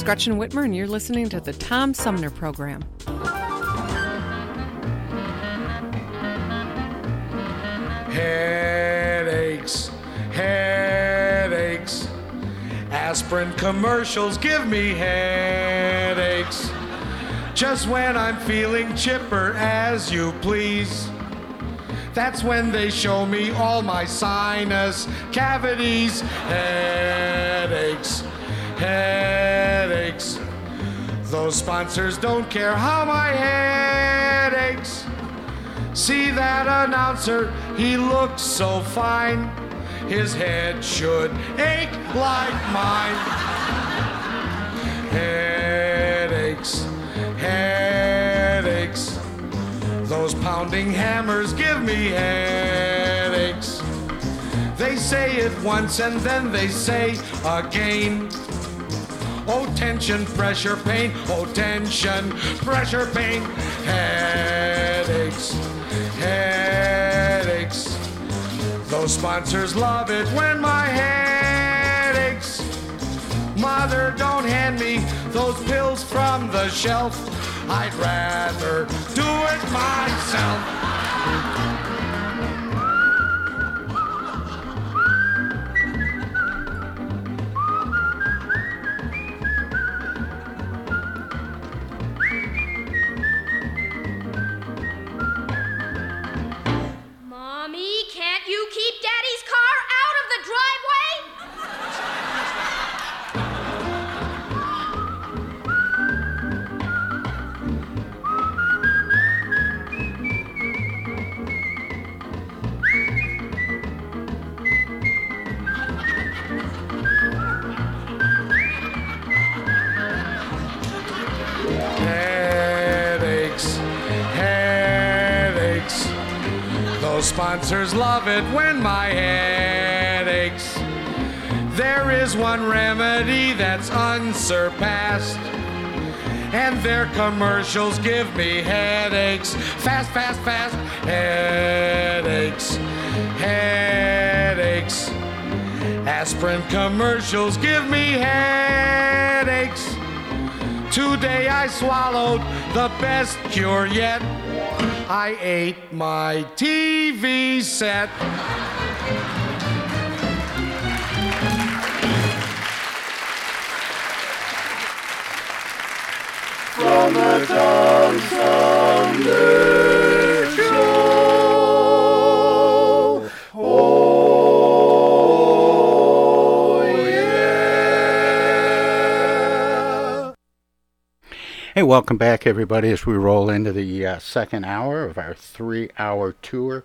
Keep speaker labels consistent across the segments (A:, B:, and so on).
A: Is Gretchen Whitmer, and you're listening to the Tom Sumner Program.
B: Headaches, headaches. Aspirin commercials give me headaches. Just when I'm feeling chipper as you please. That's when they show me all my sinus cavities. Headaches, headaches. Those sponsors don't care how my head aches. See that announcer, he looks so fine. His head should ache like mine. Headaches, headaches. Those pounding hammers give me headaches. They say it once and then they say again. Oh, tension, pressure, pain. Oh, tension, pressure, pain. Headaches, headaches. Those sponsors love it when my head aches. Mother, don't hand me those pills from the shelf. I'd rather do it myself. Those love it when my head aches. There is one remedy that's unsurpassed. And their commercials give me headaches. Fast, fast, fast. Headaches, headaches. Aspirin commercials give me headaches. Today I swallowed the best cure yet. I ate my TV set.
C: From the Tom Sumner
D: welcome back, everybody, as we roll into the uh, second hour of our three hour tour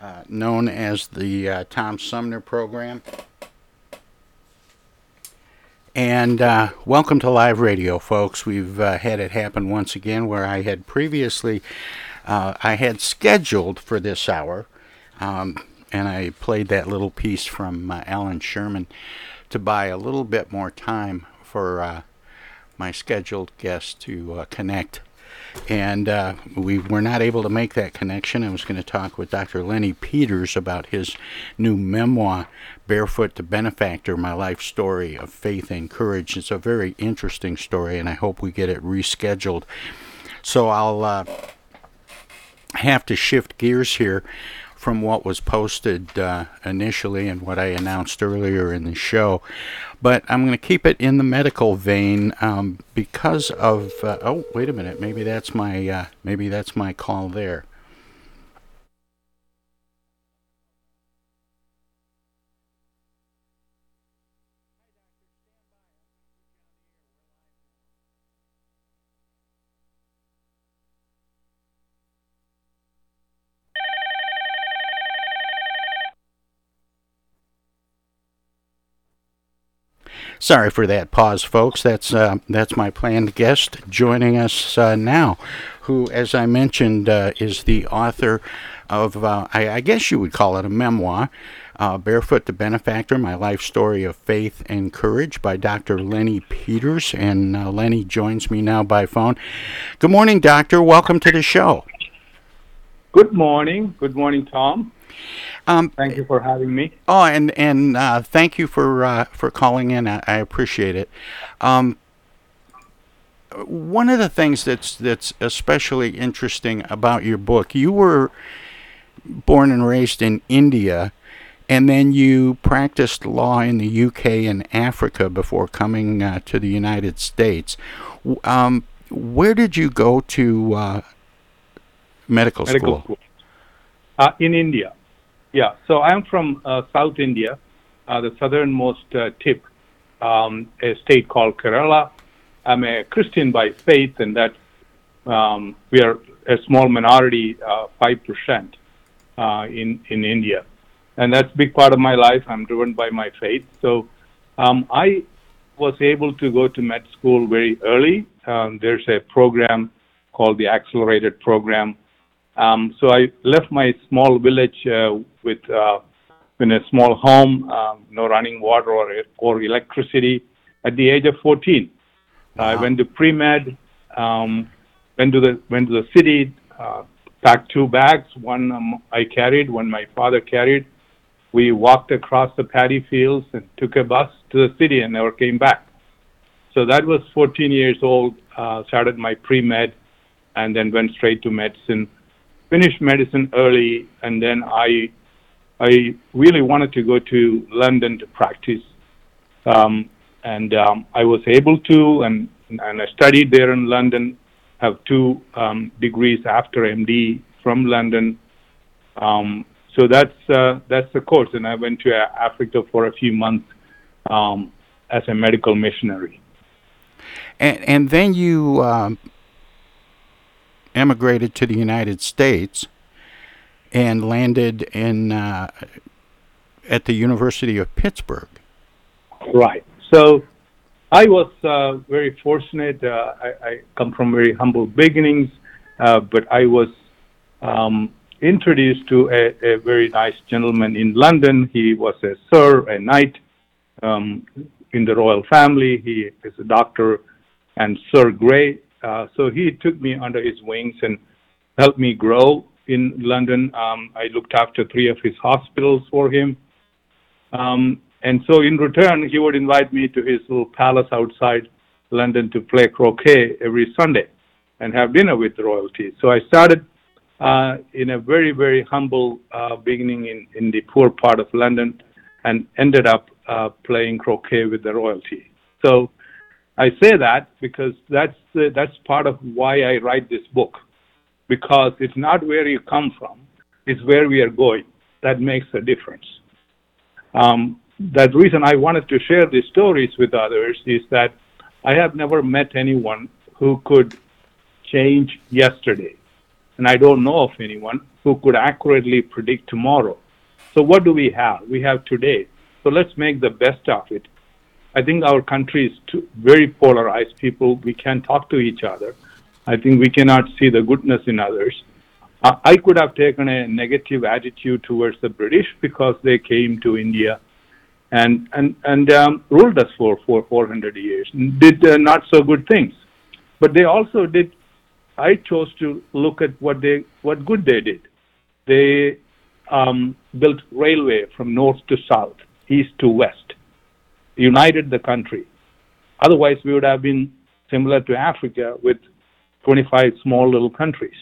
D: uh, known as the uh, Tom Sumner Program. And uh, welcome to live radio, folks. We've uh, had it happen once again where I had previously, uh, I had scheduled for this hour, um, and I played that little piece from Allan Sherman to buy a little bit more time for my scheduled guest to uh, connect. And uh, we were not able to make that connection. I was going to talk with Dr. Lenny Peters about his new memoir, Barefoot to Benefactor My Life Story of Faith and Courage. It's a very interesting story, and I hope we get it rescheduled. So I'll uh, have to shift gears here from what was posted uh, initially and what I announced earlier in the show. But I'm going to keep it in the medical vein um, because of. Uh, oh, wait a minute. Maybe that's my. Uh, maybe that's my call there. Sorry for that pause, folks. That's uh, that's my planned guest joining us uh, now, who, as I mentioned, uh, is the author of uh, I, I, guess you would call it a memoir, uh, "Barefoot to Benefactor: My Life Story of Faith and Courage" by Dr. Lenny Peters, and uh, Lenny joins me now by phone. Good morning, Doctor. Welcome to the show.
E: Good morning. Good morning, Tom. Um, thank you for having me.
D: Oh, and and uh, thank you for uh, for calling in. I, I appreciate it. Um, one of the things that's that's especially interesting about your book, you were born and raised in India, and then you practiced law in the UK and Africa before coming uh, to the United States. Um, where did you go to uh, medical,
E: medical
D: school? school.
E: Uh, in India. Yeah, so I'm from uh, South India, uh, the southernmost uh, tip, um, a state called Kerala. I'm a Christian by faith, and that um, we are a small minority, uh, five percent, uh, in in India, and that's a big part of my life. I'm driven by my faith, so um, I was able to go to med school very early. Um, there's a program called the accelerated program um, so I left my small village uh, with uh, in a small home, um, no running water or, or electricity at the age of 14. Wow. I went to pre med, um, went to the went to the city, uh, packed two bags. One um, I carried, one my father carried. We walked across the paddy fields and took a bus to the city and never came back. So that was 14 years old. Uh, started my pre med, and then went straight to medicine finished medicine early, and then I I really wanted to go to London to practice, um, and um, I was able to, and and I studied there in London. Have two um, degrees after MD from London. Um, so that's uh, that's the course, and I went to Africa for a few months um, as a medical missionary.
D: And and then you um, emigrated to the United States and landed in uh, at the University of Pittsburgh.
E: Right. So I was uh, very fortunate. Uh, I, I, come from very humble beginnings, uh, but I was um, introduced to a, a, very nice gentleman in London. He was a sir, a knight um, in the royal family. He is a doctor, and Sir Grey uh, so he took me under his wings and helped me grow in London. Um, I looked after three of his hospitals for him. Um, and so in return, he would invite me to his little palace outside London to play croquet every Sunday and have dinner with the royalty. So I started uh, in a very, very humble uh, beginning in, in the poor part of London and ended up uh, playing croquet with the royalty. So I say that because that's the, that's part of why I write this book, because it's not where you come from, it's where we are going. That makes a difference. Um, that reason I wanted to share these stories with others is that I have never met anyone who could change yesterday, and I don't know of anyone who could accurately predict tomorrow. So, what do we have? We have today. So, let's make the best of it. I think our country is too, very polarized. People, we can't talk to each other. I think we cannot see the goodness in others. Uh, I could have taken a negative attitude towards the British because they came to India and and and um, ruled us for for 400 years, did uh, not so good things, but they also did. I chose to look at what they what good they did. They um, built railway from north to south, east to west, united the country. Otherwise, we would have been similar to Africa with 25 small little countries.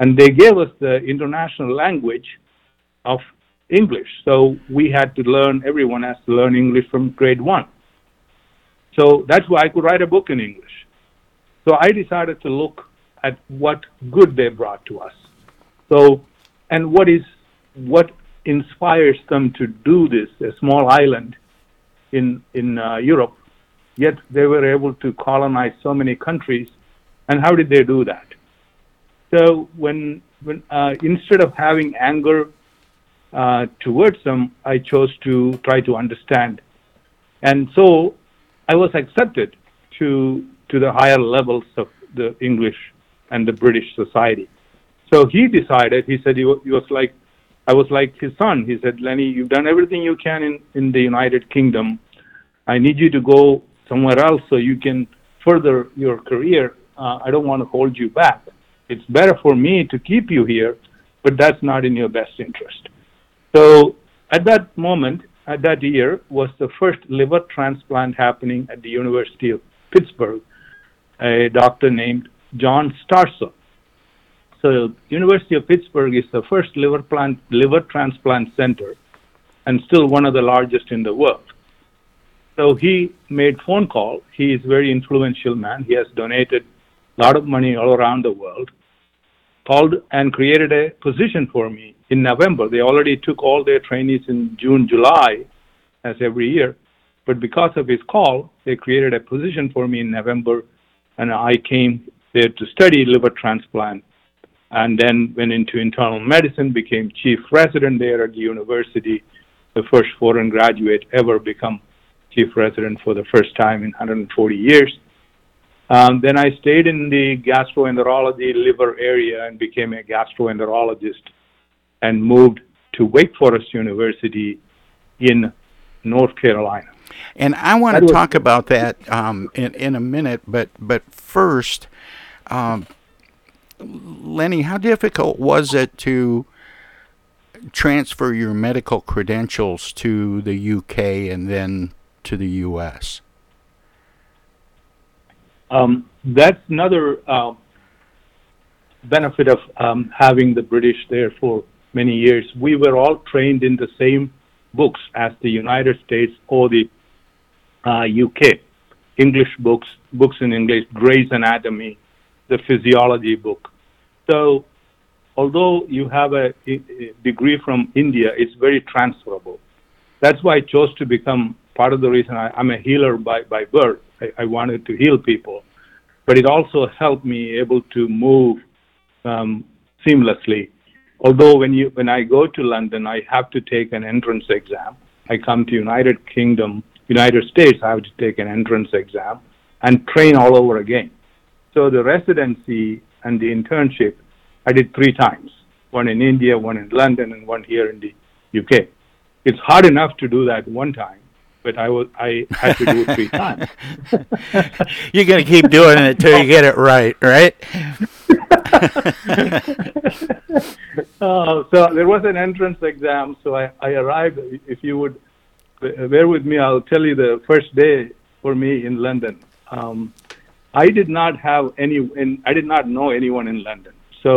E: And they gave us the international language of English. So we had to learn, everyone has to learn English from grade one. So that's why I could write a book in English. So I decided to look at what good they brought to us. So, and what is, what inspires them to do this, a small island in, in uh, Europe, yet they were able to colonize so many countries. And how did they do that? So when, when uh, instead of having anger uh, towards them, I chose to try to understand. And so I was accepted to, to the higher levels of the English and the British society. So he decided, he said he, was, he was like, I was like his son. He said, Lenny, you've done everything you can in, in the United Kingdom. I need you to go somewhere else so you can further your career. Uh, I don't want to hold you back. It's better for me to keep you here, but that's not in your best interest. So at that moment, at that year, was the first liver transplant happening at the University of Pittsburgh. A doctor named John Starzl. So University of Pittsburgh is the first liver plant liver transplant center, and still one of the largest in the world. So he made phone call. He is very influential man. He has donated a lot of money all around the world. Called and created a position for me in November. They already took all their trainees in June, July, as every year. But because of his call, they created a position for me in November, and I came there to study liver transplant. And then went into internal medicine, became chief resident there at the university, the first foreign graduate ever become chief resident for the first time in 140 years. Um, then I stayed in the gastroenterology liver area and became a gastroenterologist and moved to Wake Forest University in North Carolina.
D: And I want to talk about that um, in, in a minute, but but first, um, Lenny, how difficult was it to transfer your medical credentials to the UK and then to the US?
E: Um, that's another uh, benefit of um, having the British there for many years. We were all trained in the same books as the United States or the uh, UK. English books, books in English, Gray's Anatomy, the physiology book. So, although you have a, a degree from India, it's very transferable. That's why I chose to become part of the reason I, am a healer by, by birth. I, I, wanted to heal people, but it also helped me able to move um, seamlessly. Although when you when I go to London, I have to take an entrance exam. I come to United Kingdom, United States, I have to take an entrance exam and train all over again. So the residency and the internship, I did three times: one in India, one in London, and one here in the UK. It's hard enough to do that one time, but I was I had to do it three times.
D: You're gonna keep doing it until you get it right, right?
E: uh, so there was an entrance exam. So I, I arrived. If you would bear with me, I'll tell you the first day for me in London. Um, I did not have any. In, I did not know anyone in London. So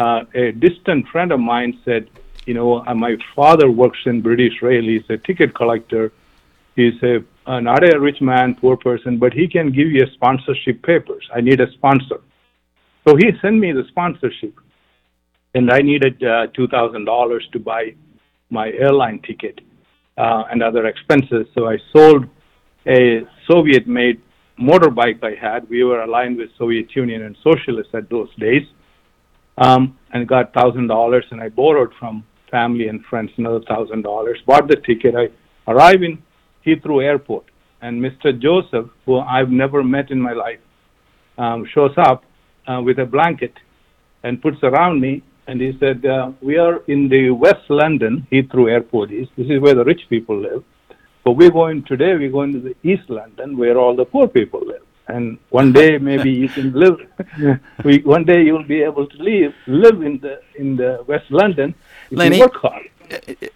E: uh, a distant friend of mine said, "You know, uh, my father works in British Rail. He's a ticket collector. He's a uh, not a rich man, poor person, but he can give you a sponsorship papers. I need a sponsor." So he sent me the sponsorship, and I needed uh, two thousand dollars to buy my airline ticket uh, and other expenses. So I sold a Soviet-made motorbike I had. We were aligned with Soviet Union and socialists at those days, um, and got thousand dollars. And I borrowed from family and friends another thousand dollars. Bought the ticket. I arrive in Heathrow Airport, and Mr. Joseph, who I've never met in my life, um, shows up uh, with a blanket and puts around me. And he said, uh, "We are in the West London Heathrow Airport. This is where the rich people live." But we're going today, we're going to the East London where all the poor people live. And one day maybe you can live, we, one day you'll be able to live, live in the, in the West London if
D: Lenny,
E: you work hard.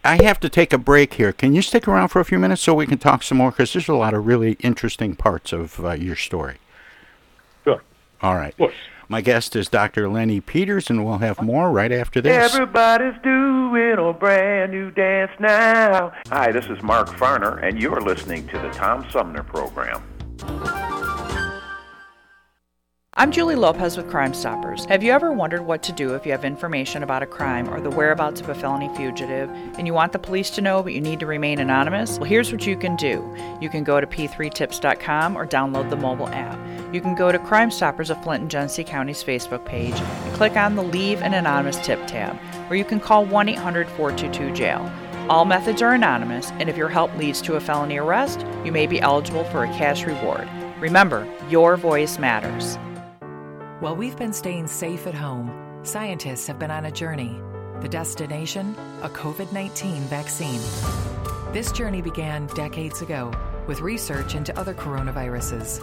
D: I have to take a break here. Can you stick around for a few minutes so we can talk some more? Because there's a lot of really interesting parts of uh, your story.
E: Sure.
D: All right.
E: Of course.
D: My guest is Dr. Lenny Peters, and we'll have more right after this.
C: Everybody's doing a brand new dance now.
F: Hi, this is Mark Farner, and you're listening to the Tom Sumner Program.
G: I'm Julie Lopez with Crime Stoppers. Have you ever wondered what to do if you have information about a crime or the whereabouts of a felony fugitive and you want the police to know but you need to remain anonymous? Well, here's what you can do. You can go to p3tips.com or download the mobile app. You can go to Crime Stoppers of Flint and Genesee County's Facebook page and click on the Leave an Anonymous Tip tab, or you can call 1 800 422 jail. All methods are anonymous, and if your help leads to a felony arrest, you may be eligible for a cash reward. Remember, your voice matters.
H: While we've been staying safe at home, scientists have been on a journey. The destination? A COVID 19 vaccine. This journey began decades ago with research into other coronaviruses.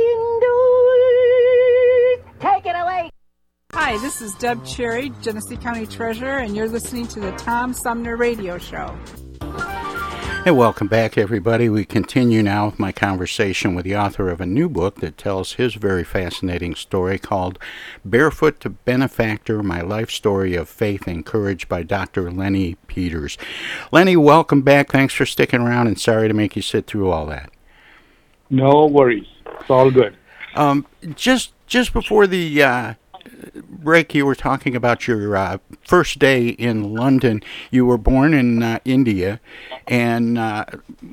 I: Hi, this is Deb Cherry, Genesee County Treasurer, and you're listening to the Tom Sumner Radio Show.
D: Hey, welcome back, everybody. We continue now with my conversation with the author of a new book that tells his very fascinating story called Barefoot to Benefactor My Life Story of Faith and Courage by Dr. Lenny Peters. Lenny, welcome back. Thanks for sticking around, and sorry to make you sit through all that.
E: No worries. It's all good.
D: Um, just just before the uh, break, you were talking about your uh, first day in London. You were born in uh, India and uh,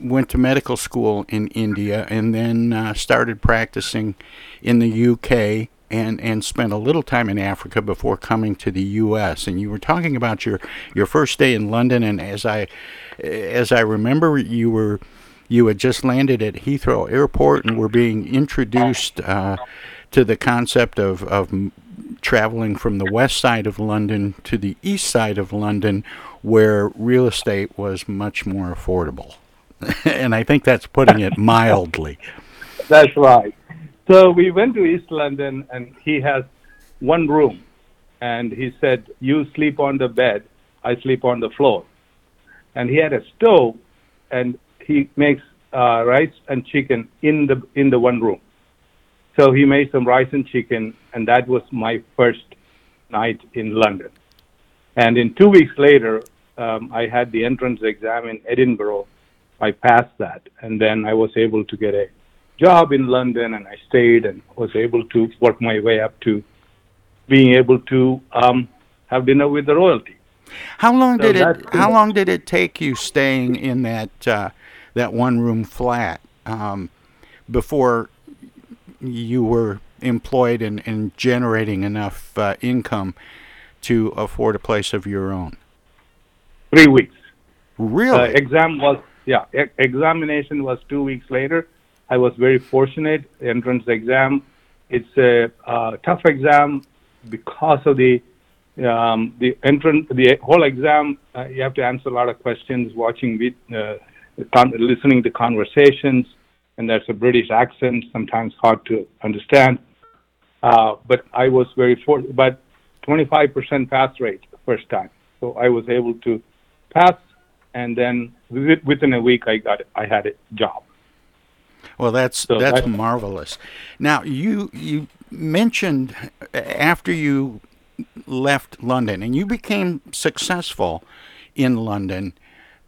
D: went to medical school in India, and then uh, started practicing in the UK. And, and spent a little time in Africa before coming to the U.S. And you were talking about your, your first day in London, and as I as I remember, you were you had just landed at Heathrow Airport and were being introduced uh, to the concept of, of traveling from the west side of London to the east side of London, where real estate was much more affordable. and I think that's putting it mildly.
E: That's right. So we went to East London, and he has one room. And he said, You sleep on the bed, I sleep on the floor. And he had a stove, and he makes uh, rice and chicken in the in the one room. So he made some rice and chicken, and that was my first night in London. And in two weeks later, um, I had the entrance exam in Edinburgh. I passed that, and then I was able to get a job in London, and I stayed and was able to work my way up to being able to um, have dinner with the royalty.
D: How long so did it? How long did it take you staying in that uh, that one room flat um, before you were employed and, and generating enough uh, income to afford a place of your own?
E: Three weeks.
D: Really?
E: Uh, exam was yeah. E- examination was two weeks later. I was very fortunate. Entrance exam. It's a uh, tough exam because of the um, the entrance. The whole exam. Uh, you have to answer a lot of questions, watching, uh, con- listening to conversations and there's a British accent, sometimes hard to understand. Uh, but I was very fortunate, but 25% pass rate the first time. So I was able to pass, and then within a week, I got I had a job.
D: Well, that's so that's marvelous. Now you you mentioned after you left London and you became successful in London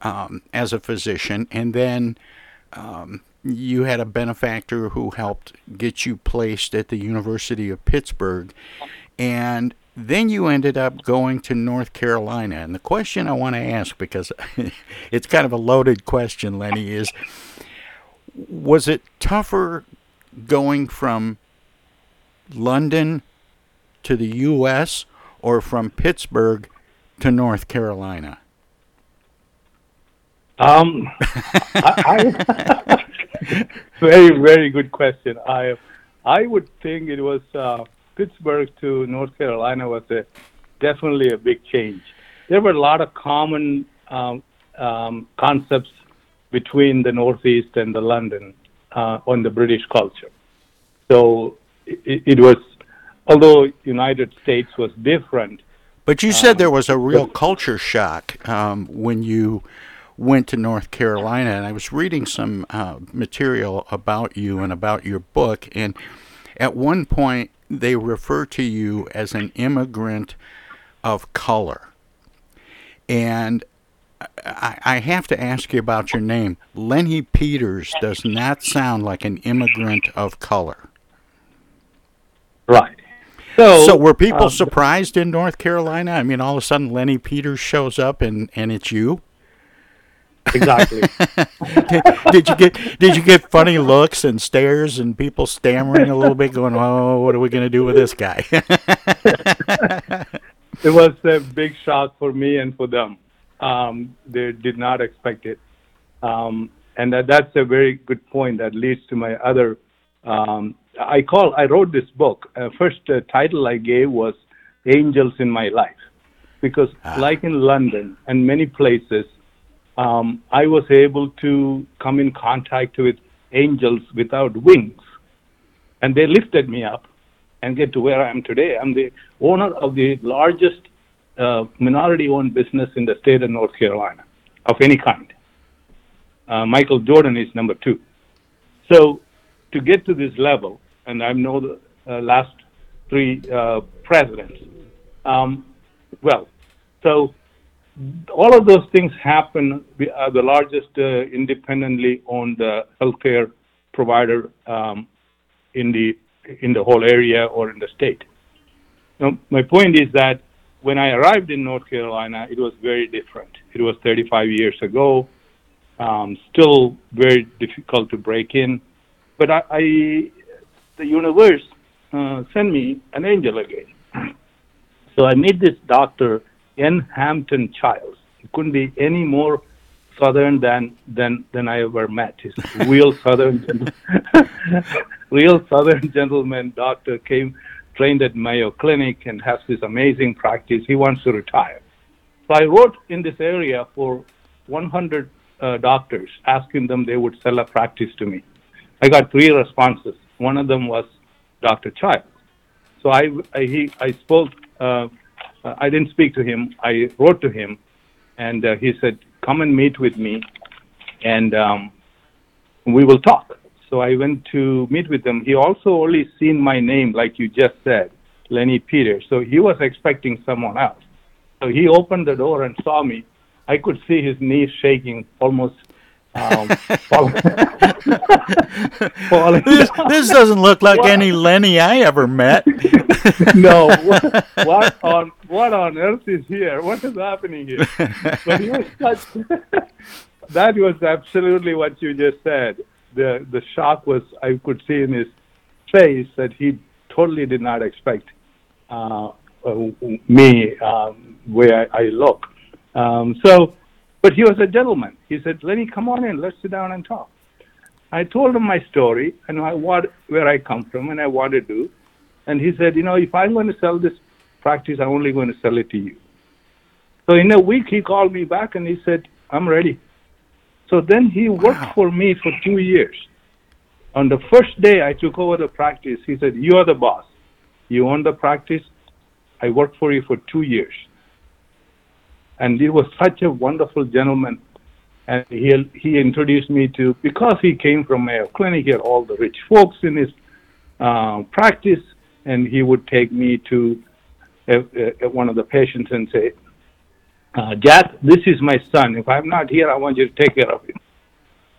D: um, as a physician, and then um, you had a benefactor who helped get you placed at the University of Pittsburgh, and then you ended up going to North Carolina. And the question I want to ask, because it's kind of a loaded question, Lenny, is was it tougher going from London to the U.S. or from Pittsburgh to North Carolina?
E: Um, I, I very, very good question. I, I would think it was uh, Pittsburgh to North Carolina was a, definitely a big change. There were a lot of common um, um, concepts between the Northeast and the London uh, on the British culture. So it, it was, although United States was different.
D: But you said um, there was a real culture shock um, when you went to North Carolina, and I was reading some uh, material about you and about your book, and at one point they refer to you as an immigrant of color. And I, I have to ask you about your name. Lenny Peters does not sound like an immigrant of color.
E: Right.
D: So, so were people um, surprised in North Carolina? I mean, all of a sudden Lenny Peters shows up and, and it's you?
E: Exactly.
D: did, did, you get did you get funny looks and stares and people stammering a little bit, going, "Oh, what are we going to do with this guy?"
E: it was a big shock for me and for them. Um, they did not expect it, um, and that, that's a very good point. That leads to my other. Um, I call. I wrote this book. Uh, first uh, title I gave was "Angels in My Life," because, ah. like in London and many places um, I was able to come in contact with angels without wings. And they lifted me up and get to where I am today. I'm the owner of the largest uh, minority-owned business in the state of North Carolina of any kind. Uh, Michael Jordan is number two. So to get to this level, and I know the uh, last three uh, presidents. Um, well, so all of those things happen. We are the largest uh, independently owned uh, healthcare provider um, in the in the whole area or in the state. Now, my point is that when I arrived in North Carolina, it was very different. It was 35 years ago, um, still very difficult to break in. But I, I the universe uh, sent me an angel again. So I meet this doctor, N. Hampton Childs. He couldn't be any more southern than than than I ever met. He's a real southern, real southern gentleman doctor. Came trained at Mayo Clinic and has this amazing practice. He wants to retire. So I wrote in this area for 100 uh, doctors, asking them they would sell a practice to me. I got three responses. One of them was Dr. Child. So I, I, he, I spoke, uh, I didn't speak to him. I wrote to him, and uh, he said, Come and meet with me, and um, we will talk. So I went to meet with him. He also only seen my name, like you just said, Lenny Peters. So he was expecting someone else. So he opened the door and saw me. I could see his knees shaking almost um,
D: this, this, doesn't look like what? any Lenny I ever met.
E: no, what, what, on what on earth is here? What is happening here? But he was such. that was absolutely what you just said. The the shock was I could see in his face that he totally did not expect uh, uh, me um, where I, I look. Um, so but he was a gentleman. He said, Lenny, come on in. Let's sit down and talk. I told him my story and I, what, where I come from and I want to do. And he said, you know, if I'm going to sell this practice, I'm only going to sell it to you. So in a week, he called me back and he said, I'm ready. So then he worked wow. for me for two years. On the first day I took over the practice, he said, You are the boss. You own the practice. I worked for you for two years and he was such a wonderful gentleman. And he he introduced me to because he came from Mayo Clinic, he had all the rich folks in his uh, practice, and he would take me to a, a, one of the patients and say, uh, "Jack, this is my son. If I'm not here, I want you to take care of him."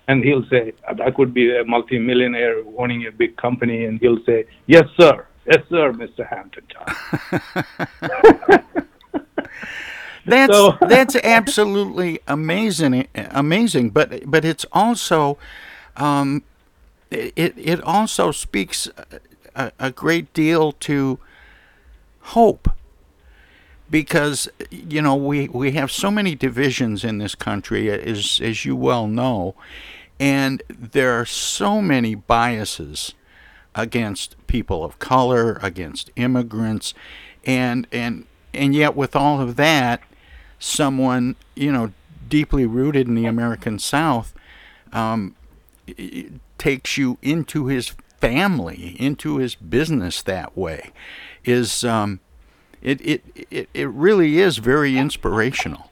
E: And he'll say, "I could be a multimillionaire owning a big company," and he'll say, "Yes, sir. Yes, sir, Mr. Hampton."
D: That's so. that's absolutely amazing, amazing. But but it's also, um, it it also speaks a, a great deal to hope because you know we, we have so many divisions in this country as as you well know and there are so many biases against people of color against immigrants and and and yet with all of that someone you know deeply rooted in the American South um, takes you into his family, into his business that way, is um, it, it it it really is very inspirational.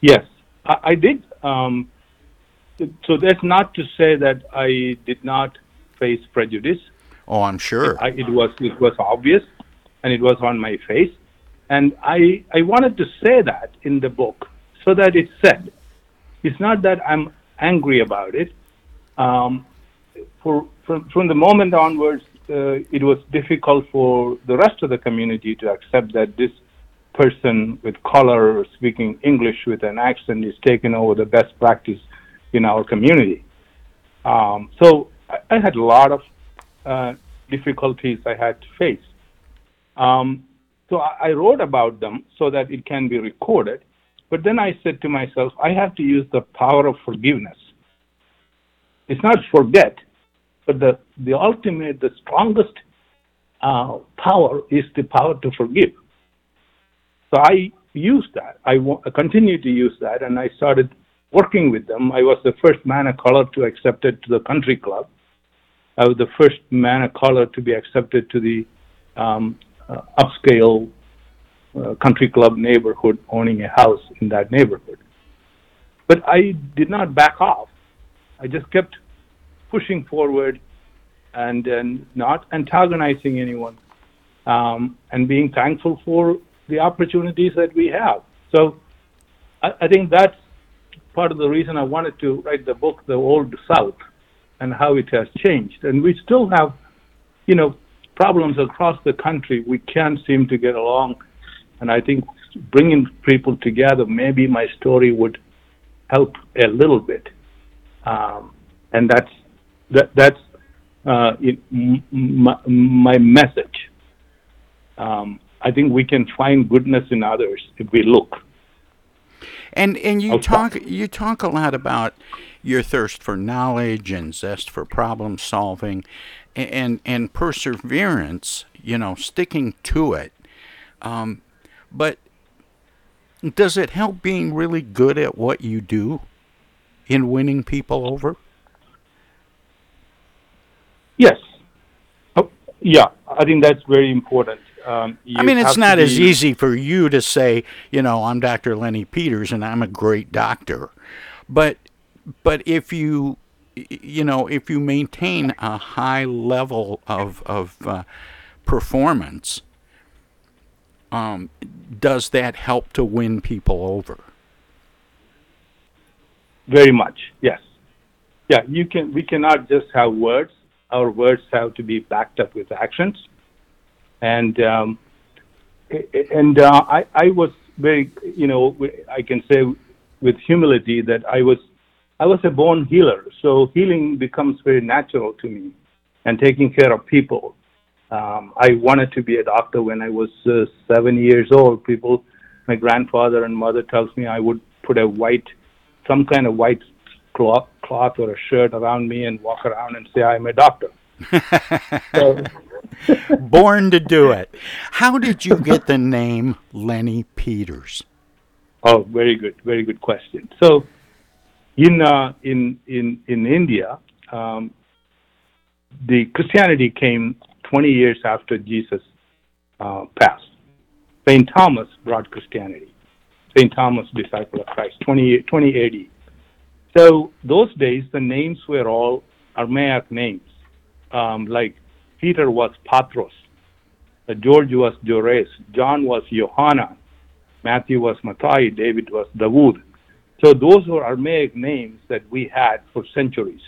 E: Yes, I, I did. Um, so that's not to say that I did not face prejudice.
D: Oh, I'm sure.
E: I, it was it was obvious, and it was on my face. And I, I wanted to say that in the book so that it's said. It's not that I'm angry about it. Um, for, from, from the moment onwards, uh, it was difficult for the rest of the community to accept that this person with color speaking English with an accent is taking over the best practice in our community. Um, so I, I, had a lot of uh, difficulties I had to face. Um, so I, wrote about them so that it can be recorded. But then I said to myself, I have to use the power of forgiveness. It's not forget, but the, the ultimate, the strongest uh, power is the power to forgive. So I used that. I, w- I continued to use that, and I started working with them. I was the first man of color to accept it to the country club. I was the first man of color to be accepted to the um, upscale uh, country club neighborhood, owning a house in that neighborhood. But I did not back off. I just kept pushing forward and, and not antagonizing anyone um, and being thankful for the opportunities that we have. So I, I think that's part of the reason I wanted to write the book, The Old South, and how it has changed. And we still have, you know, problems across the country. We can't seem to get along. And I think bringing people together, maybe my story would help a little bit. Um, and that's that, that's uh, it, m- my, my message. Um, I think we can find goodness in others if we look.
D: And and you
E: I'll
D: talk you talk a lot about your thirst for knowledge and zest for problem solving, and and, perseverance. You know, sticking to it. Um, but does it help being really good at what you do in winning people over?
E: Yes. Oh, yeah, I think that's very important. Um,
D: I mean, it's not as easy for you to say, you know, I'm Dr. Lenny Peters and I'm a great doctor. But but if you you know, if you maintain a high level of of uh, performance, um, does that help to win people over?
E: Very much, yes. Yeah, you can. We cannot just have words. Our words have to be backed up with actions. And um, and uh, I I was very you know I can say with humility that I was I was a born healer. So healing becomes very natural to me, and taking care of people. Um, I wanted to be a doctor when I was uh, seven years old. People, my grandfather and mother tells me I would put a white, some kind of white cloth, cloth or a shirt around me and walk around and say I'm a doctor. so,
D: Born to do it. How did you get the name Lenny Peters?
E: Oh, very good, very good question. So, in uh, in in in India, um, the Christianity came 20 years after Jesus uh, passed. Saint Thomas brought Christianity. Saint Thomas, disciple of Christ, 20, 20 AD. So those days, the names were all Aramaic names. Um, like Peter was Patros, uh, George was Jores, John was Johanna, Matthew was Matthias, David was Dawood. So those were Aramaic names that we had for centuries.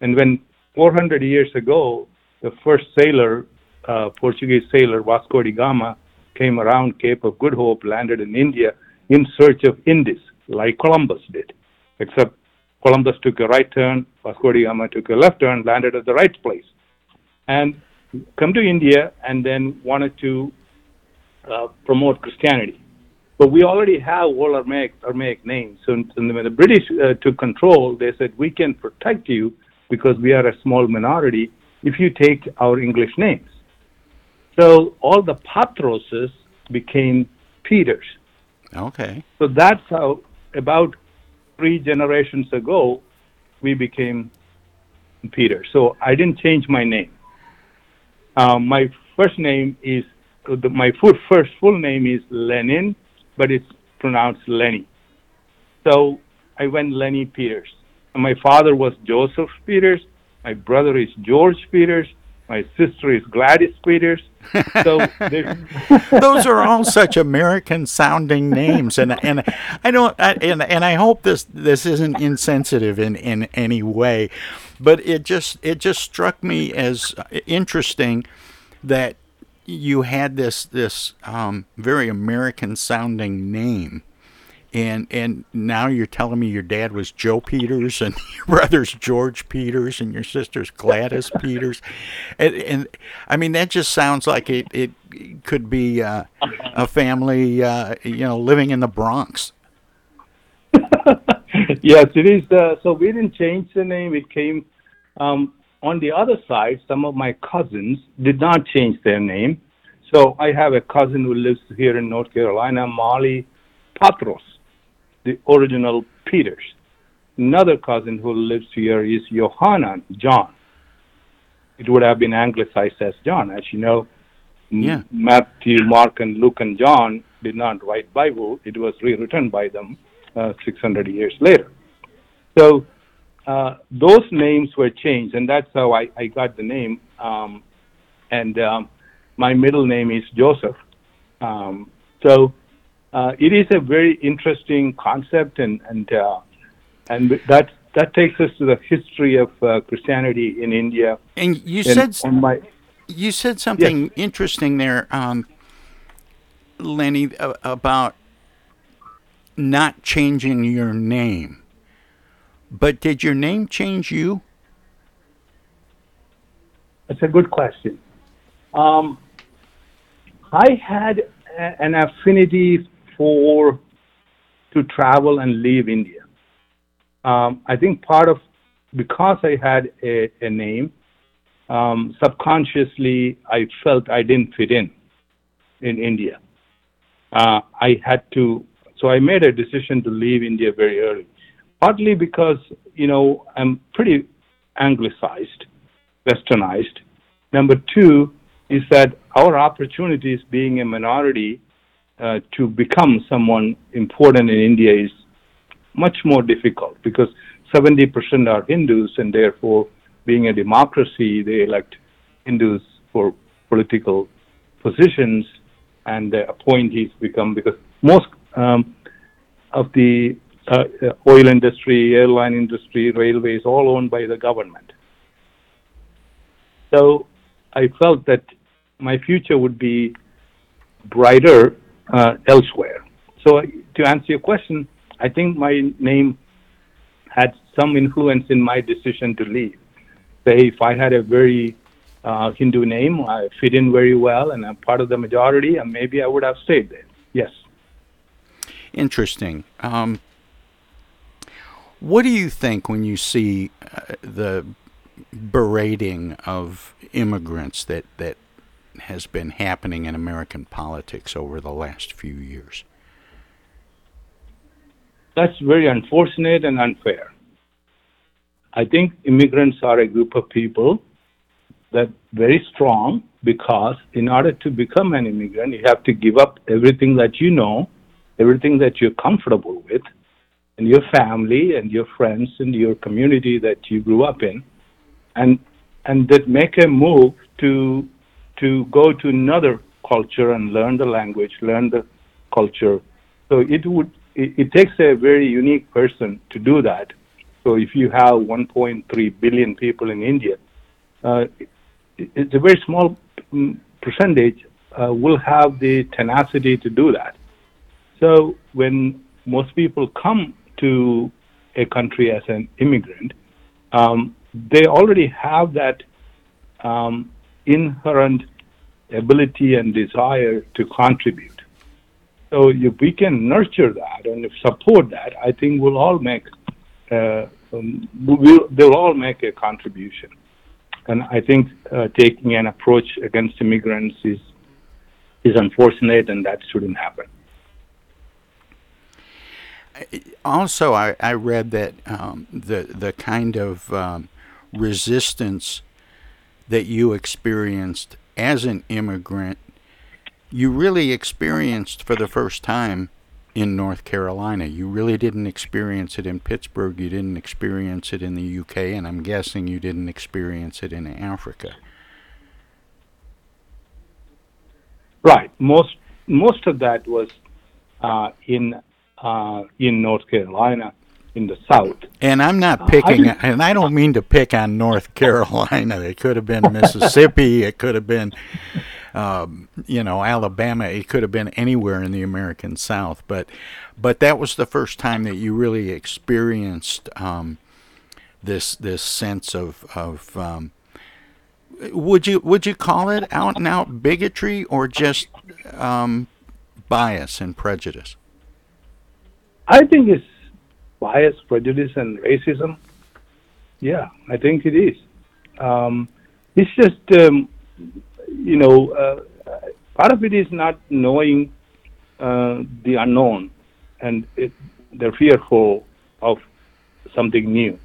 E: And when 400 years ago, the first sailor, uh, Portuguese sailor Vasco da Gama, came around Cape of Good Hope, landed in India in search of Indies, like Columbus did. Except Columbus took a right turn, Vasco da Gama took a left turn, landed at the right place, and come to India and then wanted to uh, promote Christianity. But we already have all Aramaic, Aramaic names. So when the British uh, took control, they said, we can protect you because we are a small minority if you take our English names. So all the Patroses became Peters.
D: Okay.
E: So that's how, about three generations ago, we became Peter. So I didn't change my name. Um, my first name is, the, my full, first full name is Lenin, but it's pronounced Lenny. So I went Lenny Peters. And my father was Joseph Peters. My brother is George Peters. My sister is Gladys Peters. So
D: Those are all such American sounding names, and and I don't I, and and I hope this this isn't insensitive in in any way, but it just it just struck me as interesting that you had this this um, very American sounding name. And and now you're telling me your dad was Joe Peters and your brother's George Peters and your sister's Gladys Peters, and, and I mean that just sounds like it it could be uh, a family uh, you know living in the Bronx.
E: yes, it is. Uh, so we didn't change the name. It came um, on the other side. Some of my cousins did not change their name. So I have a cousin who lives here in North Carolina, Molly Patros, the original Peters. Another cousin who lives here is Johanan John. it would have been anglicized as John. As you know,
D: Yeah.
E: Matthew, Mark, and Luke and John did not write Bible. It was rewritten by them uh, 600 years later. So uh, those names were changed, and that's how I, I got the name. Um, and um, my middle name is Joseph. Um, so uh, it is a very interesting concept, and and uh, and that that takes us to the history of uh, Christianity in India.
D: And you
E: And
D: said
E: my
D: you said something interesting there, um, Lenny, about not changing your name. But did your name change you?
E: That's a good question. Um, I had a, an affinity for to travel and leave India. Um, I think part of because I had a, a name, um, subconsciously I felt I didn't fit in in India. Uh, I had to, so I made a decision to leave India very early. Partly because you know I'm pretty anglicized, westernized. Number two is that our opportunities being a minority uh, to become someone important in India is much more difficult because 70% are Hindus and therefore being a democracy, they elect Hindus for political positions and appointees become because most um, of the uh, oil industry, airline industry, railways, all owned by the government. So I felt that my future would be brighter uh, elsewhere. So to answer your question, I think my name had some influence in my decision to leave. Say, if I had a very uh, Hindu name, I fit in very well, and I'm part of the majority, and maybe I would have stayed there. Yes.
D: Interesting. Um, what do you think when you see uh, the berating of immigrants that, that has been happening in American politics over the last few years?
E: That's very unfortunate and unfair. I think immigrants are a group of people that very strong because in order to become an immigrant, you have to give up everything that you know, everything that you're comfortable with, and your family and your friends and your community that you grew up in, and and that make a move to to go to another culture and learn the language, learn the culture. So it would it, it takes a very unique person to do that. So if you have 1.3 billion people in India, uh, it, it's a very small mm, percentage uh, will have the tenacity to do that. So when most people come to a country as an immigrant, um, they already have that um, inherent ability and desire to contribute. So if we can nurture that and support that, I think we'll all make uh, um, we'll, they'll all make a contribution. And I think uh, taking an approach against immigrants is is unfortunate, and that shouldn't happen.
D: Also, I, I read that um, the the kind of um, resistance that you experienced as an immigrant, you really experienced for the first time in North Carolina. You really didn't experience it in Pittsburgh. You didn't experience it in the UK, and I'm guessing you didn't experience it in Africa.
E: Right. Most most of that was uh, in uh, in North Carolina, in the South.
D: And I'm
E: Uh,
D: not picking, and I don't mean to pick on North Carolina. It could have been Mississippi. It could have been, um, you know, Alabama. It could have been anywhere in the American South. But, but that was the first time that you really experienced um, this this sense of of. Um, would you would you call it out and out bigotry or just um, bias and prejudice?
E: I think it's bias, prejudice, and racism. Yeah, I think it is. Um, it's just, um, you know, uh, part of it is not knowing uh, the unknown, and it, they're fearful of something new.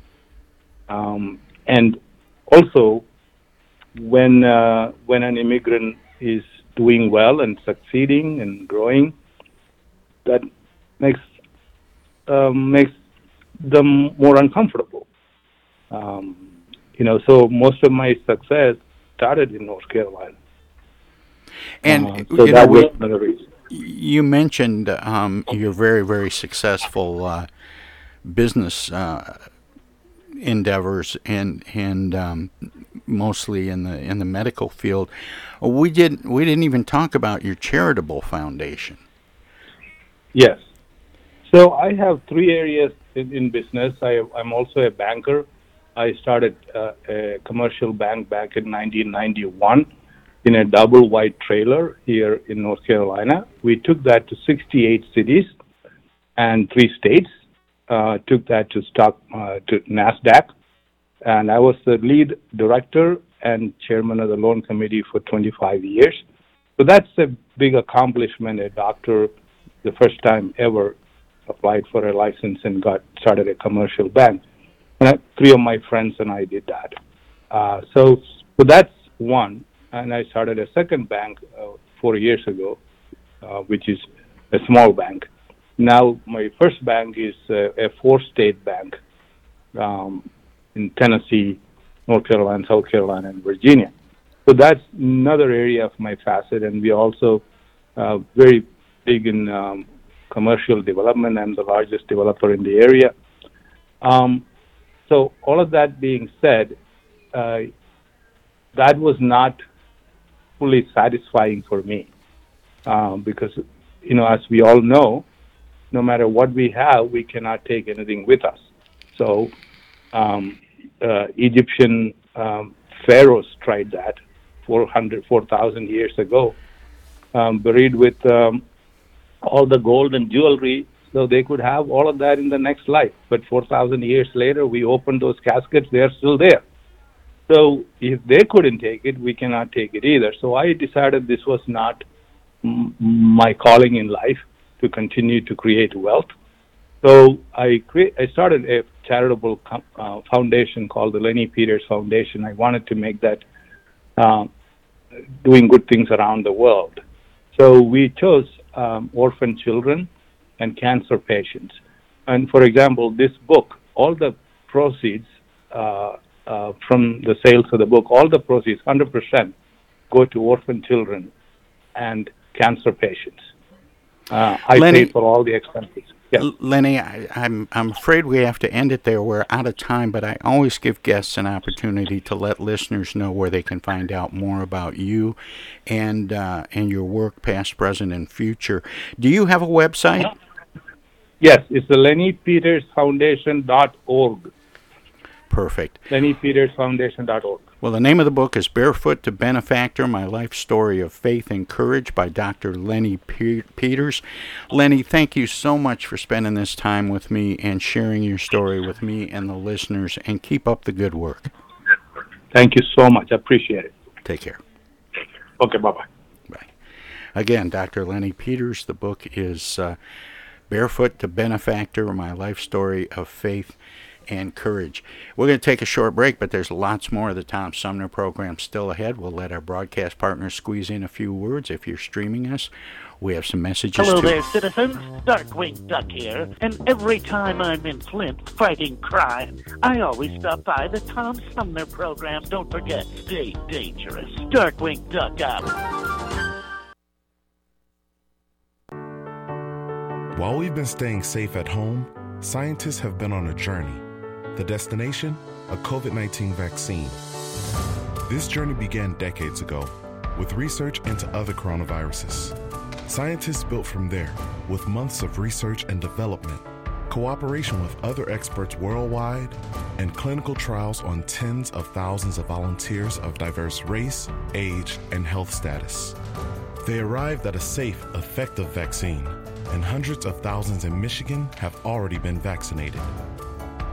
E: Um, and also, when uh, when an immigrant is doing well and succeeding and growing, that makes um, makes them more uncomfortable. Um, you know, so most of my success started in North Carolina.
D: And
E: Uh, so
D: you
E: that
D: know,
E: was another reason.
D: You mentioned um, your very, very successful uh, business uh, endeavors and and um, mostly in the in the medical field. We didn't we didn't even talk about your charitable foundation.
E: Yes. So I have three areas in, in business. I, I'm also a banker. I started uh, a commercial bank back in 1991 in a double wide trailer here in North Carolina. We took that to 68 cities and three states. Uh, took that to stock uh, to Nasdaq, and I was the lead director and chairman of the loan committee for 25 years. So that's a big accomplishment. A doctor, the first time ever, applied for a license and got started a commercial bank. And I, three of my friends and I did that. Uh, so, so that's one. And I started a second bank uh, four years ago, uh, which is a small bank. Now my first bank is a four-state bank um, in Tennessee, North Carolina, South Carolina, and Virginia. So that's another area of my facet, and we also uh, very big in um, commercial development. I'm the largest developer in the area. Um, so all of that being said, uh, that was not fully satisfying for me um, because, you know, as we all know, no matter what we have, we cannot take anything with us. So um, uh, Egyptian um, pharaohs tried that 400, 4,000 years ago, um, buried with um, all the gold and jewelry so they could have all of that in the next life. But 4,000 years later, we opened those caskets, they're still there. So if they couldn't take it, we cannot take it either. So I decided this was not m- my calling in life to continue to create wealth. So I cre- I started a charitable uh, foundation called the Lenny Peters Foundation. I wanted to make that uh, doing good things around the world. So we chose um, orphan children and cancer patients. And for example, this book, all the proceeds uh, uh, from the sales of the book, all the proceeds, 100%, go to orphan children and cancer patients. Uh, I
D: Lenny-
E: pay for all the expenses. Yes.
D: L- Lenny, I, I'm I'm afraid we have to end it there. We're out of time, but I always give guests an opportunity to let listeners know where they can find out more about you and uh, and your work, past, present, and future. Do you have a website?
E: Yes, it's the Lenny Peters LennyPetersFoundation.org.
D: Perfect.
E: LennyPetersFoundation.org.
D: Well, the name of the book is Barefoot to Benefactor My Life Story of Faith and Courage by Dr. Lenny Pe- Peters. Lenny, thank you so much for spending this time with me and sharing your story with me and the listeners, and keep up the good work.
E: Thank you so much. I appreciate it.
D: Take care.
E: Okay, bye bye.
D: Again, Dr. Lenny Peters. The book is uh, Barefoot to Benefactor My Life Story of Faith and Courage. We're going to take a short break, but there's lots more of the Tom Sumner program still ahead. We'll let our broadcast partners squeeze in a few words. If you're streaming us, we have some messages
J: Hello
D: too.
J: there, citizens. Darkwing Duck here, and every time I'm in Flint fighting crime, I always stop by the Tom Sumner program. Don't forget, stay dangerous. Darkwing Duck out.
K: While we've been staying safe at home, scientists have been on a journey. The destination? A COVID 19 vaccine. This journey began decades ago with research into other coronaviruses. Scientists built from there with months of research and development, cooperation with other experts worldwide, and clinical trials on tens of thousands of volunteers of diverse race, age, and health status. They arrived at a safe, effective vaccine, and hundreds of thousands in Michigan have already been vaccinated.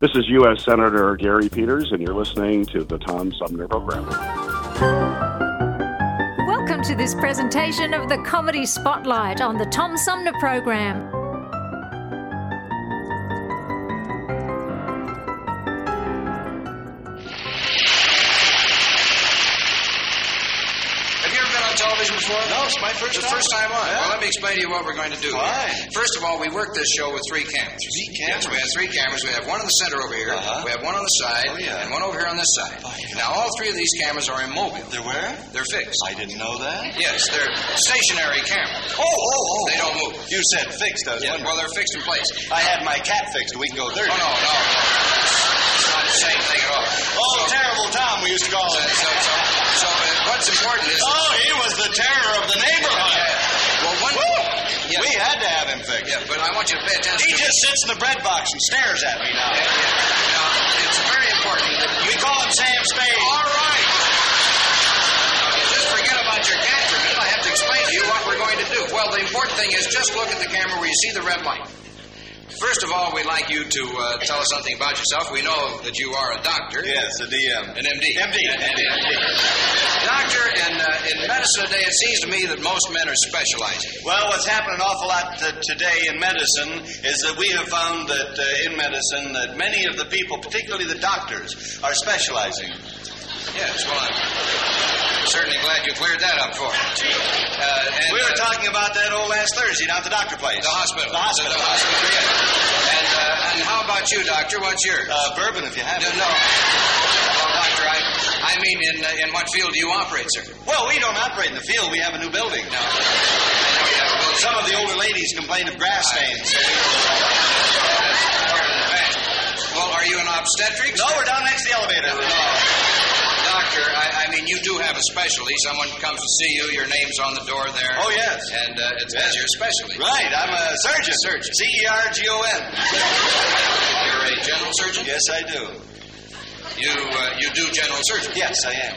L: This is U.S. Senator Gary Peters, and you're listening to the Tom Sumner Program.
M: Welcome to this presentation of the Comedy Spotlight on the Tom Sumner Program.
N: Television before?
O: No, it's my first
N: It's
O: time.
N: first time on.
O: Yeah.
N: Well, let me explain to you what we're going to do.
O: Fine.
N: First of all, we work this show with three cameras.
O: Three
N: Yes, we have three cameras. We have one in the center over here.
O: Uh-huh.
N: We have one on the side,
O: Oh, yeah.
N: and one over here on this side. Now, all three of these cameras are immobile.
O: They're where?
N: They're fixed.
O: I didn't know that.
N: Yes, they're stationary cameras.
O: Oh, oh, oh.
N: They don't move.
O: You said fixed, does
N: Yeah,
O: one?
N: well, they're fixed in place.
O: I had my cat fixed a week ago
N: Oh,
O: Thursday.
N: no, no, no. It's not the same thing at all.
O: Oh, terrible Tom, we used to call
N: So,
O: him.
N: so, so, so uh, what's important is...
O: Oh, he was the terror of the neighborhood.
N: Well, one...
O: Woo!
N: Yeah.
O: We had to have him fixed.
N: Yeah, but I want you to pay attention.
O: He just sits in the bread box and stares at me now.
N: Yeah, yeah. Now, it's very important that you...
O: We call him Sam Spade.
N: All right. Now, just forget about your cat for a minute. I have to explain to you what we're going to do. Well, the important thing is just look at the camera where you see the red light. First of all, we'd like you to uh, tell us something about yourself. We know that you are a doctor.
O: Yes, a DM.
N: An MD.
O: MD.
N: An MD. Doctor, in, uh, in medicine today, it seems to me that most men are specializing.
O: Well, what's happened an awful lot uh, today in medicine is that we have found that uh, in medicine that many of the people, particularly the doctors, are specializing.
N: Yes, well, I'm certainly glad you cleared that up for me. Uh, and,
O: we were
N: uh,
O: talking about that old last Thursday down at the doctor place.
N: The hospital.
O: The hospital.
N: The, hospital, yeah. And, uh, and how about you, Doctor? What's yours?
O: Uh, bourbon, if you have
N: No,
O: it.
N: no. Well, Doctor, I, I mean, in, uh, in what field do you operate, sir?
O: Well, we don't operate in the field. We have a new building.
N: No. I know you have a building.
O: Some of the older ladies complain of grass stains.
N: Well, are you an obstetrics?
O: No, we're down next to the elevator.
N: Doctor, I, I mean, you do have a specialty. Someone comes to see you, your name's on the door there.
O: Oh, yes.
N: And uh, it's that's your specialty.
O: Right, I'm a surgeon.
N: Surgeon.
O: C E R G O N.
N: You're a general surgeon?
O: Yes, I do.
N: You, uh, you do general surgery?
O: Yes, I am.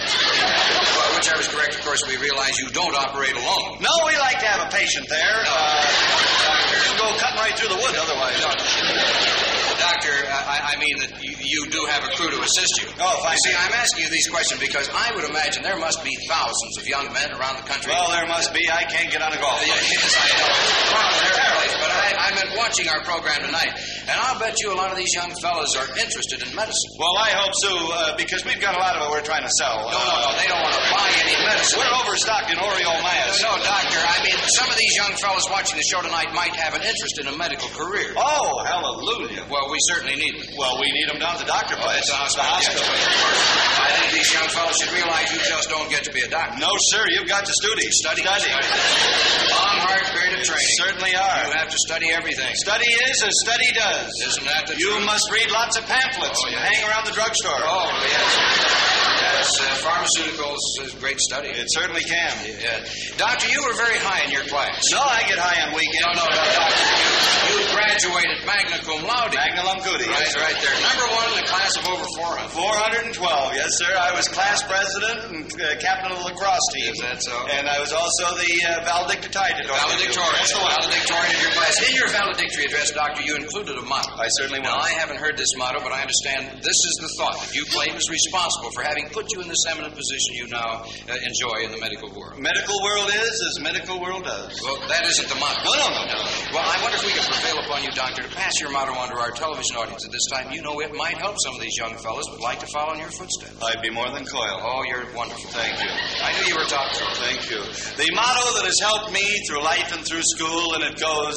N: Well, is correct, of course, we realize you don't operate alone.
O: No, we like to have a patient there. Uh, you go cutting right through the wood otherwise.
N: Doctor, I, I mean that you, you do have a crew to assist you.
O: Oh, fine.
N: You see, I'm asking you these questions because I would imagine there must be thousands of young men around the country.
O: Well, there must be. I can't get on a golf.
N: Yes, I know. Well, in every place, but I, I meant watching our program tonight, and I'll bet you a lot of these young fellows are interested in medicine.
O: Well, I hope so, uh, because we've got a lot of it we're trying to sell.
N: No, no, no, they don't want to buy any medicine.
O: We're overstocked in Oreo Mayas.
N: No, doctor, I mean, some of these young fellows watching the show tonight might have an interest in a medical career.
O: Oh, hallelujah.
N: Well, we certainly need them.
O: Well, we need them down at the doctor
N: Oh,
O: place.
N: it's a hospital. yes. I think these young fellows should realize you just don't get to be a doctor.
O: No, sir, you've got to study.
N: Study.
O: Study.
N: Long, hard period of training.
O: Certainly are.
N: You have to study everything.
O: Study is as study does.
N: Isn't that the
O: You
N: truth?
O: must read lots of pamphlets
N: Oh,
O: and hang around the drugstore.
N: Oh, yes. Yes, uh, pharmaceuticals is a great study.
O: It certainly can.
N: Yeah. Doctor, you were very high in your class.
O: No, I get high on weekends.
N: No, no, no, doctor. You, you graduated magna cum laude.
O: Magna cum laude.
N: Right,
O: yes,
N: right there. Number one in the class of over 400.
O: 412, yes, sir. I was class president and uh, captain of the lacrosse team.
N: Is that so?
O: And I was also the uh, valedictorian.
N: Valedictorian.
O: That's the one.
N: Valedictorian of your class. In your valedictory address, Doctor, you included a motto.
O: I certainly
N: Now. I haven't heard this motto, but I understand this is the thought that you claim is responsible for having put you in this eminent position you now uh, enjoy in the medical world.
O: Medical world is as medical world does.
N: Well, that isn't the motto.
O: No, no, no, no.
N: Well, I wonder if we could prevail upon you, Doctor, to pass your motto on to our television audience at this time. You know, it might help some of these young fellows would like to follow in your footsteps.
O: I'd be more than coil.
N: Oh, you're wonderful.
O: Thank you.
N: I knew you were top drawer.
O: Thank you. The motto that has helped me through life and through school, and it goes,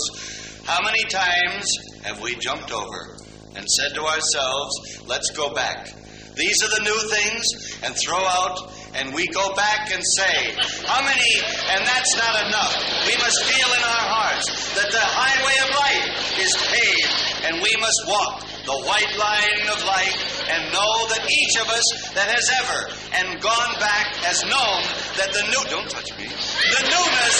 O: How many times have we jumped over and said to ourselves, Let's go back? These are the new things, and throw out, and we go back and say, How many, and that's not enough. We must feel in our hearts that the highway of life is paved, and we must walk the white line of life and know that each of us that has ever and gone back has known that the new don't touch me the newness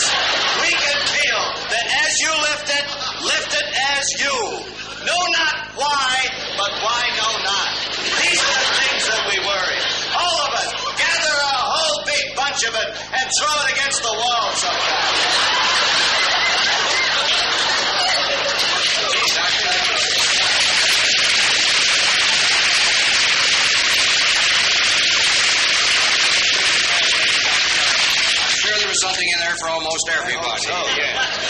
O: we can feel that as you lift it lift it as you know not why but why know not these are the things that we worry all of us gather a whole big bunch of it and throw it against the wall sometime
N: I'm sure there was something in there for almost everybody.
O: Oh,
N: yeah.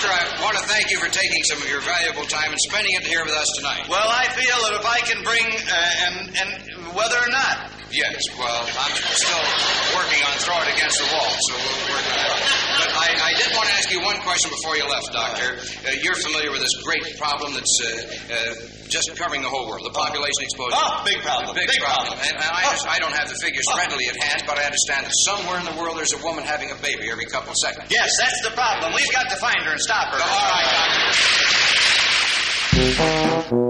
N: Doctor, I want to thank you for taking some of your valuable time and spending it here with us tonight.
O: well i feel that if i can bring uh, and and whether or not
N: Yes, well, I'm still working on throwing it against the wall, so we'll work on that. But I, I did want to ask you one question before you left, Doctor. Uh, you're familiar with this great problem that's uh, uh, just covering the whole world, the population explosion.
O: Oh, big problem.
N: Big,
O: Big
N: problem.
O: problem.
N: And, and I, just, I don't have the figures readily at hand, but I understand that somewhere in the world there's a woman having a baby every couple of seconds.
O: yes that's the problem we've got to find her and stop her
N: All right,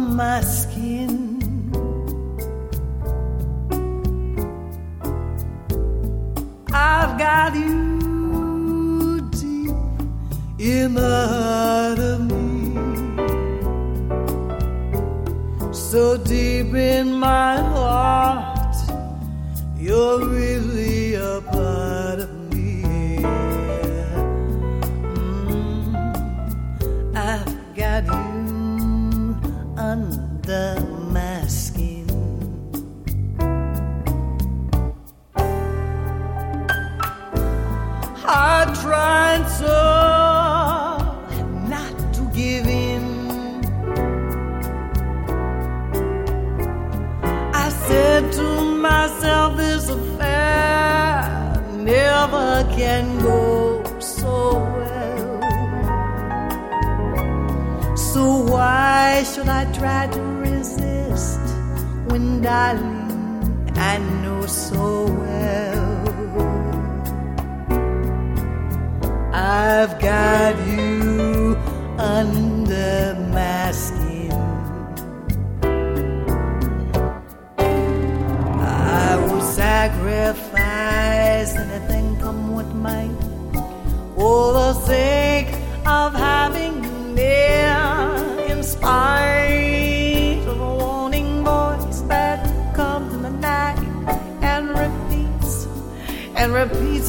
P: on my skin. I've got you deep in the heart of me, so deep in my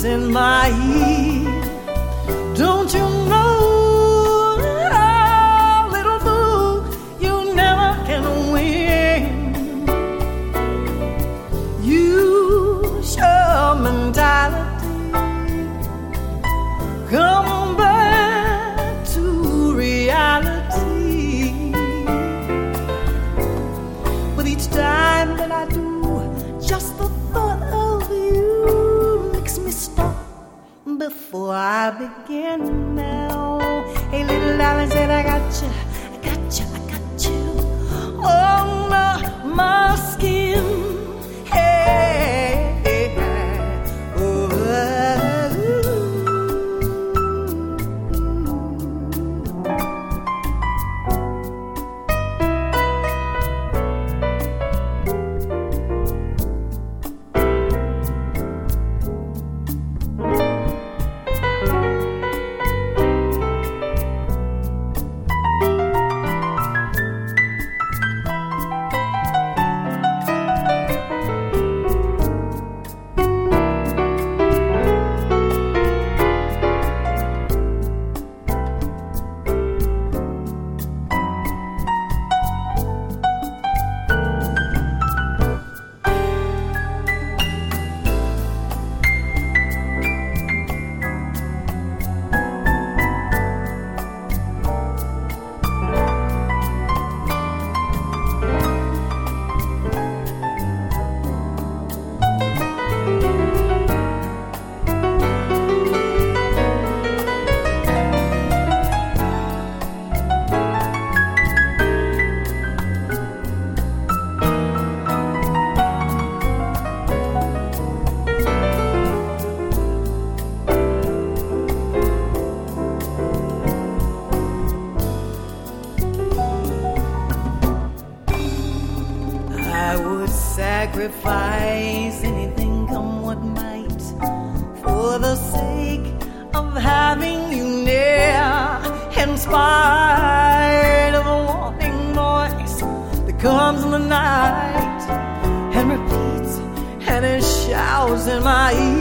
P: in my ear. again. sacrifice anything come what might for the sake of having you near. In spite of a warning voice that comes in the night and repeats and it shouts in my ear.